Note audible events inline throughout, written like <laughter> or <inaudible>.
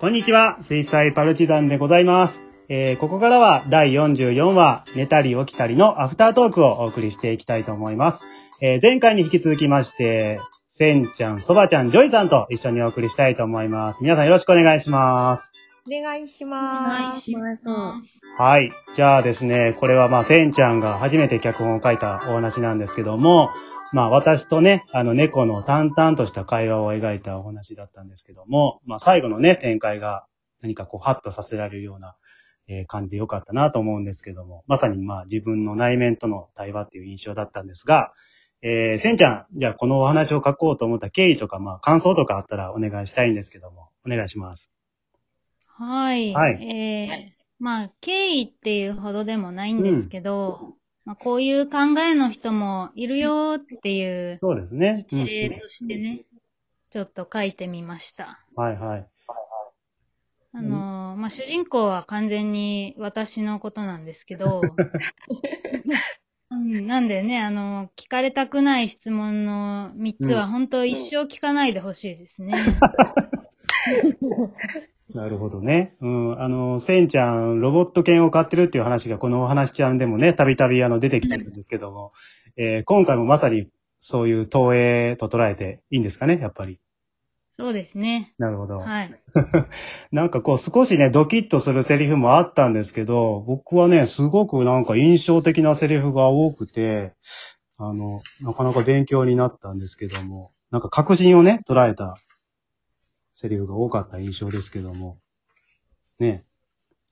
こんにちは、水彩パルチザンでございます。えーここからは第44話、寝たり起きたりのアフタートークをお送りしていきたいと思います。えー前回に引き続きまして、せんちゃん、そばちゃん、ジョイさんと一緒にお送りしたいと思います。皆さんよろしくお願いします。お願いしおます。願いします。はい。じゃあですね、これはまあ、せんちゃんが初めて脚本を書いたお話なんですけども、まあ、私とね、あの、猫の淡々とした会話を描いたお話だったんですけども、まあ、最後のね、展開が何かこう、ハッとさせられるような、えー感じでよかったなと思うんですけども、まさにまあ、自分の内面との対話っていう印象だったんですが、えー、せんちゃん、じゃあこのお話を書こうと思った経緯とか、まあ、感想とかあったらお願いしたいんですけども、お願いします。はい。はいえー、まあ、経緯っていうほどでもないんですけど、まあ、こういう考えの人もいるよっていうそうですね。うん一例としてね、ちょっと書いてみました。はいはい。あのーまあ、主人公は完全に私のことなんですけど、<laughs> うん、なんでね、あのー聞かれたくない質問の3つは本当一生聞かないでほしいですね。<laughs> なるほどね。うん。あの、せんちゃん、ロボット犬を飼ってるっていう話が、このお話ちゃんでもね、たびたびあの、出てきてるんですけども、えー今回もまさにそういう投影と捉えていいんですかね、やっぱり。そうですね。なるほど。はい。<laughs> なんかこう、少しね、ドキッとするセリフもあったんですけど、僕はね、すごくなんか印象的なセリフが多くて、あの、なかなか勉強になったんですけども、なんか確信をね、捉えたセリフが多かった印象ですけども、ね、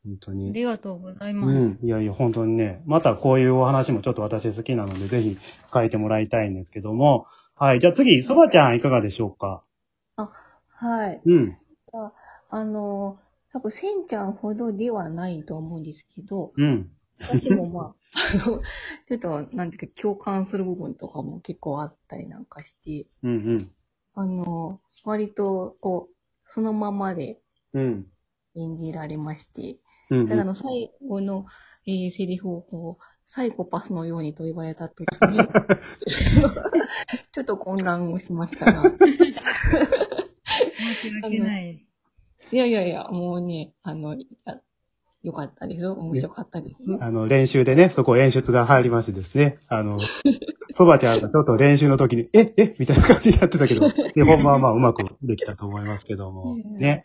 本当あに。りがとうございうます。ん。いやいや、本当にね、またこういうお話もちょっと私好きなので、ぜひ書いてもらいたいんですけども、はい。じゃあ次、そばちゃんいかがでしょうか？はい。うん。あの、多分、せんちゃんほどではないと思うんですけど、うん。私もまあ、あの、ちょっと、なんていうか、共感する部分とかも結構あったりなんかして、うんあの、割と、こう、そのままで。演じられまして、うんうんただあの、最後の、えー、セリフをこう、サイコパスのようにと言われたときに、<laughs> ちょっと混乱をしましたが、<laughs> 申し訳ない。いやいやいや、もうね、あの、いやよかったですよ。面白かったです。あの、練習でね、そこ演出が入りましてですね、あの、<laughs> そばちゃんがちょっと練習の時に、え、えみたいな感じでやってたけど、<laughs> で、ほんまはまあうまくできたと思いますけども、<laughs> ね。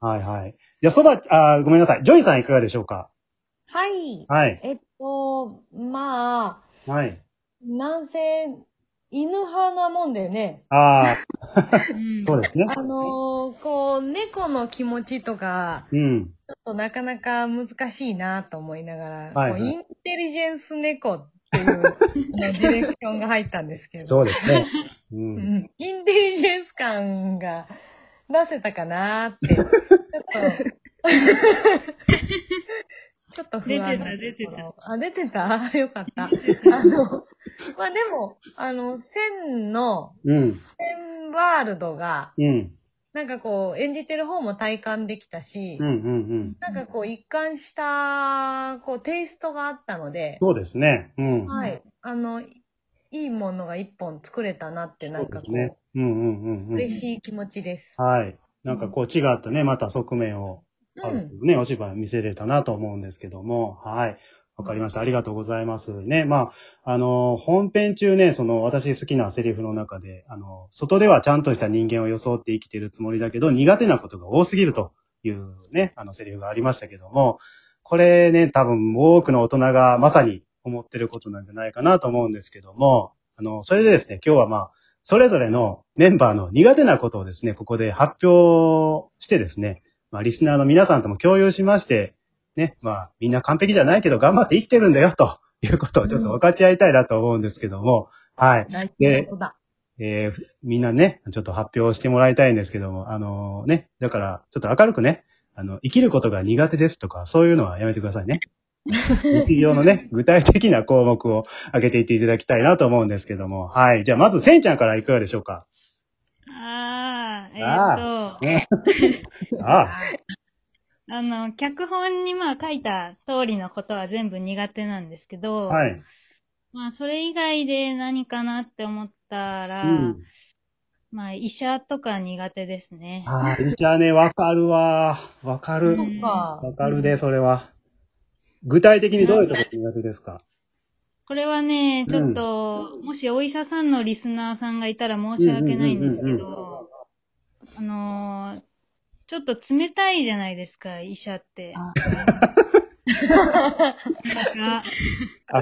はい。はいはい。じゃあ、そば、あーごめんなさい。ジョイさんいかがでしょうか？はい。はい。えっと、まあ、はい。なんせ、犬派なもんだよね。ああ、うんそうですね。あのーこう、猫の気持ちとか、うん。ちょっとなかなか難しいなと思いながら、はいはいインテリジェンス猫っていうディレクションが入ったんですけど、そうですね。<laughs> う。うんんインテリジェンス感が出せたかなって、ちょっと、<laughs> ちょっと不安な出てた出てたあ、出てた？<laughs> よかった。あの、まあでも、あの、線の、うん。線ワールドが、うん。なんかこう、演じてる方も体感できたし、うん。うん。うん。なんかこう、一貫した、こう、テイストがあったので、そうですね。うん。はい。あの、いいものが一本作れたなって、なんかこう、そうね。うんうんうんうん。嬉しい気持ちです。はい。なんかこう違ったね、また側面を、あうん。ね、お芝居見せれたなと思うんですけども、はい。わかりました。ありがとうございます。ね、まあ、あの、本編中ね、その、私好きなセリフの中で、あの、外ではちゃんとした人間を装って生きてるつもりだけど、苦手なことが多すぎるというね、あの、セリフがありましたけども、これね、多分多くの大人がまさに思ってることなんじゃないかなと思うんですけども、あの、それでですね、今日はまあ、それぞれのメンバーの苦手なことをですね、ここで発表してですね、まあ、リスナーの皆さんとも共有しまして、ね、まあ、みんな完璧じゃないけど頑張って生きてるんだよ、ということをちょっと分かち合いたいなと思うんですけども、はい。大事なことだ。えーみんなね、ちょっと発表してもらいたいんですけども、あのね、だから、ちょっと明るくね、あの、生きることが苦手ですとか、そういうのはやめてくださいね。日常のね、<laughs> 具体的な項目を挙げていっていただきたいなと思うんですけども、はい。じゃあ、まず、せんちゃんからいかがでしょうか？えっ、あと、ね。<laughs> ああ、あの、脚本にまあ書いた通りのことは全部苦手なんですけど、はい。まあそれ以外で何かなって思ったら、うん。まあ、医者とか苦手ですね。ああ、医者ね、わかるわ。わかる。わかるで、それは。具体的にどういうところ苦手ですか？これはね、ちょっと、もしお医者さんのリスナーさんがいたら申し訳ないんですけうんうんど、あのーちょっと冷たいじゃないですか、医者って。あなん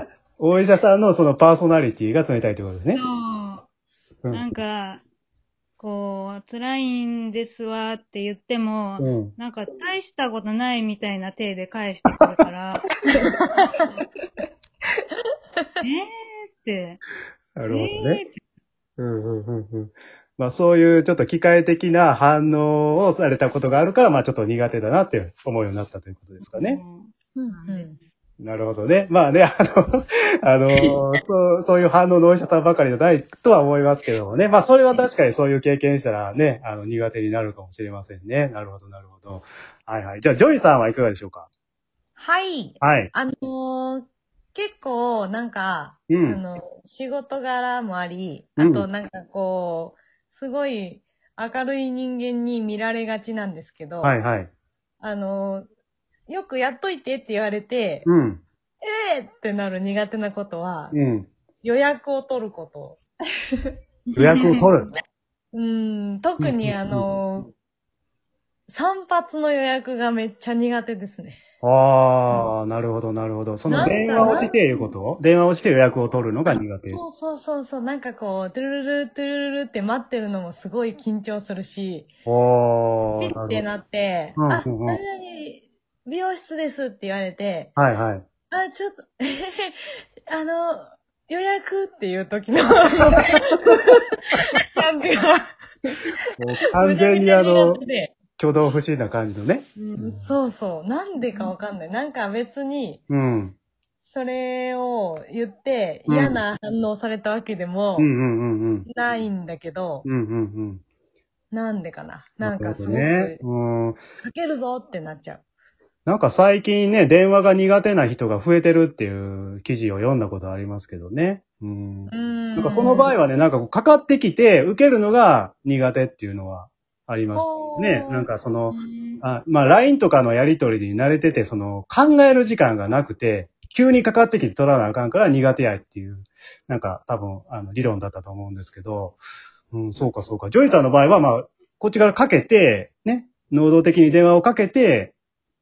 か <laughs> お医者さんのそのパーソナリティが冷たいということですね。そうう。なんか、こう、辛いんですわって言っても、うん。なんか大したことないみたいな体で返してくるから、<laughs> えーって、なるほどえーね。うんうんうんうん。まあそういうちょっと機械的な反応をされたことがあるから、まあちょっと苦手だなって思うようになったということですかね。うんうん。なるほどね。まあね、あの、あの、<laughs> そう、そういう反応のお医者さんばかりじゃないとは思いますけどもね。まあそれは確かにそういう経験したらね、あの、苦手になるかもしれませんね。なるほど、なるほど。はいはい。じゃあ、ジョイさんはいかがでしょうか？はい。はい。あのー結構、なんか、うんあの、仕事柄もあり、うんあとなんかこう、すごい明るい人間に見られがちなんですけど、はいはい。あのーよくやっといてって言われて、うん。えーってなる苦手なことは、うん。予約を取ること。予約を取る。<laughs> うん、特にあのー散髪の予約がめっちゃ苦手ですね。ああ、なるほど、なるほど。その電話をしていうこと？電話をして予約を取るのが苦手？そうそうそうそう、なんかこう、トゥルルル、トゥルルルって待ってるのもすごい緊張するし、おー、ピッてなって、あ、うんうんうん何々、美容室ですって言われて、はいはい。あ、ちょっと、え <laughs> あの、予約っていう時の <laughs> 感じが、もう完全にあの挙動不審な感じのね。うんそうそう、なんでかわかんない。なんか別に、うん。それを言ってうん嫌な反応されたわけでもうんうんうんうん。ないんだけど、うんうんうん。なんでかな。なんかすごね。く、うん。かけるぞってなっちゃう。なんか最近ね、電話が苦手な人が増えてるっていう記事を読んだことありますけどね。うん。うん。なんかその場合はね、なんかこうかかってきて受けるのが苦手っていうのはありましたね。なんかその、あまあ LINE とかのやりとりに慣れてて、その考える時間がなくて、急にかかってきて取らなあかんから苦手やっていう、なんか多分あの理論だったと思うんですけど、うん、そうかそうか。ジョイさんの場合はまあ、こっちからかけて、ね、能動的に電話をかけて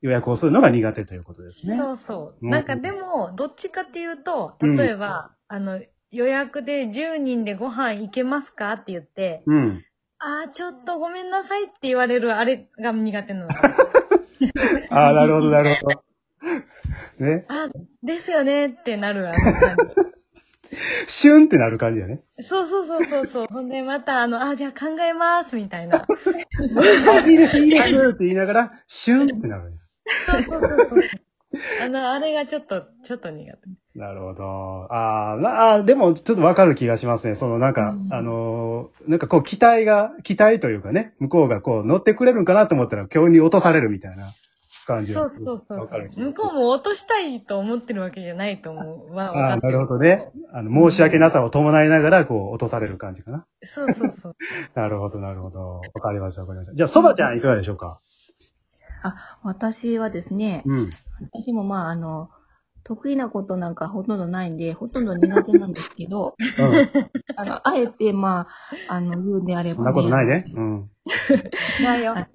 予約をするのが苦手ということですね。そうそう。うんなんかでも、どっちかっていうと、うん例えば、あの、予約で10人でご飯行けますかって言って、うん。あー、ちょっとごめんなさいって言われるあれが苦手なの。<laughs> ああ、なるほど、なるほど。ね。あ、ですよねってなるあの感 <laughs> シュンってなる感じだね。じ。そうそうそうそうそう。<laughs> ほんで、また、あの、あ、じゃあ考えますみたいな。あ、いいです、いいですって言いながら、シュンってなるね。そうそうそうそう。あの、あれがちょっと、ちょっと苦手。なるほど。あーなあー、でもちょっとわかる気がしますね。そのなんか、うんあのーなんかこう期待が、期待というかね、向こうがこう乗ってくれるんかなと思ったら今日に落とされるみたいな感じがそうそうそうそうわかる。気が向こうも落としたいと思ってるわけじゃないと思う。は、分かああ、なるほどね。あの、申し訳なさを伴いながら、こう、落とされる感じかな。そうそうそう。<laughs> なるほど、なるほど。わかりました、わかりました。じゃあ、そばちゃんいかがでしょうか？あ、私はですね、うん。私もまあ、あの、得意なことなんかほとんどないんで、ほとんど苦手なんですけど、うん。<laughs> あの、あえて、まあ、あの、言うであれば、そんなことないね。うん。ないよ。<laughs> あ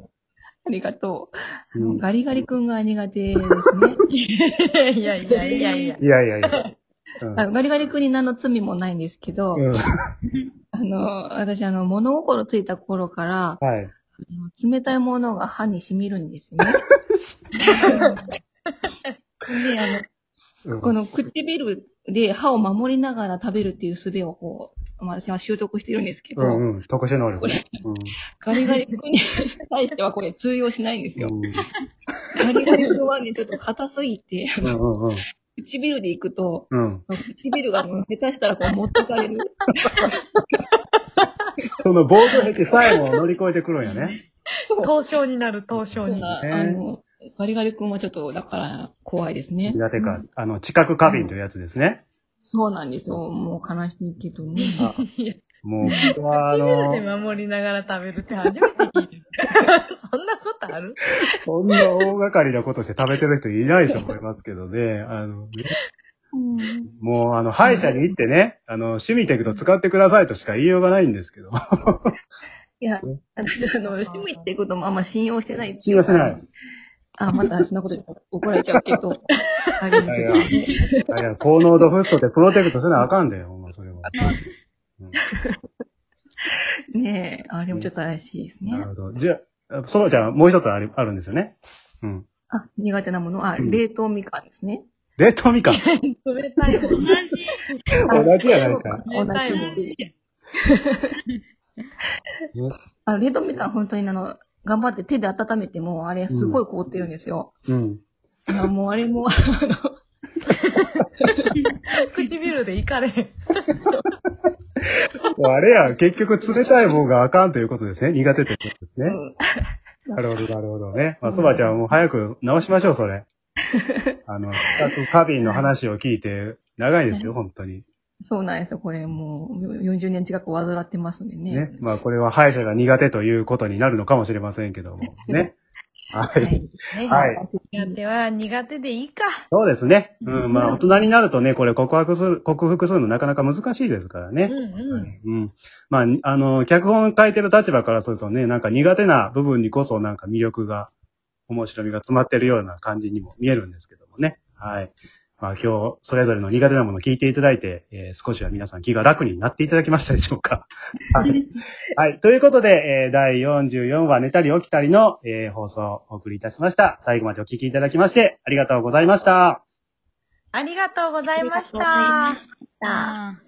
りがとう。あのうんガリガリ君が苦手ですね。いやいやいやいや。いやいやいや。うんあのガリガリ君に何の罪もないんですけど、うん。あの、私、あの、物心ついた頃から、はい。あの冷たいものが歯に染みるんですね。<laughs> で、あの、うんこの唇で歯を守りながら食べるっていう術をこう、まあ、私は習得してるんですけど、うんうん。特殊能力ね。ガリガリ君に <laughs> 対してはこれ通用しないんですよ。うん。ガリガリ君はね、ちょっと硬すぎて、あうんのうんうん。唇で行くと、うん。唇がもう下手したらこう持ってかれる。<laughs> その防御壁さえも乗り越えてくるんやね。そう。凍傷になる凍傷に。あの、ガリガリ君はちょっと、だから怖いですね。苦手か。あの、知覚過敏というやつですね。そうなんですよ。もう悲しいけどね。あもう、僕は、あ唇での、守りながら食べるって初めて聞いてる。<laughs> そんなことあるこんな大掛かりなことして食べてる人いないと思いますけどね。あの、うんもう、あの、歯医者に行ってね、あの、趣味テクト使ってくださいとしか言いようがないんですけど。いや、私、あの、趣味ってこともあんま信用してない信用してない。あ、またそんなこと言ったら怒られちゃうけど。<laughs> ありますけどね。あれは、高濃度フッ素でプロテクトせなあかんだよ、ほんま、それは。う <laughs> んねえ、あれもちょっと怪しいですねなる。ほど。じゃあ、そうちゃん、もう一つあるあるんですよね。うん。あ、苦手なもの？は、うん冷凍みかんですね。冷凍みかん？冷たいもん。同じ。同じやないか。冷たいもん。同じあ冷凍みかん本当にあの、頑張って手で温めても、あれすごい凍ってるんですよ。うん。いやもうあれも、<laughs> あの唇でいかれへん。あれや、結局冷たい方があかんということですね。苦手ということですね。うんなるほど、なるほどね。まあ、そばちゃんはもう早く直しましょう、それ。<laughs> あの、各花瓶の話を聞いて、長いですよ、本当に。そうなんですよ。これもう40年近く患ってますんでね。ね。まあ、これは歯医者が苦手ということになるのかもしれませんけども。ね。<laughs> は。はいはい。苦手は苦手でいいか。そうですね。うん、まあ、大人になるとね、これ告白する、克服するのなかなか難しいですからね。うんうん。うん。まあ、あの、脚本書いてる立場からするとね、なんか苦手な部分にこそなんか魅力が、面白みが詰まってるような感じにも見えるんですけどもね。はい。まあ今日、それぞれの苦手なものを聞いていただいて、えー少しは皆さん気が楽になっていただきましたでしょうか。<laughs> はい。はい。ということで、えー第44話寝たり起きたりの、えー放送をお送りいたしました。最後までお聞きいただきまして、ありがとうございました。ありがとうございましありがとうございまた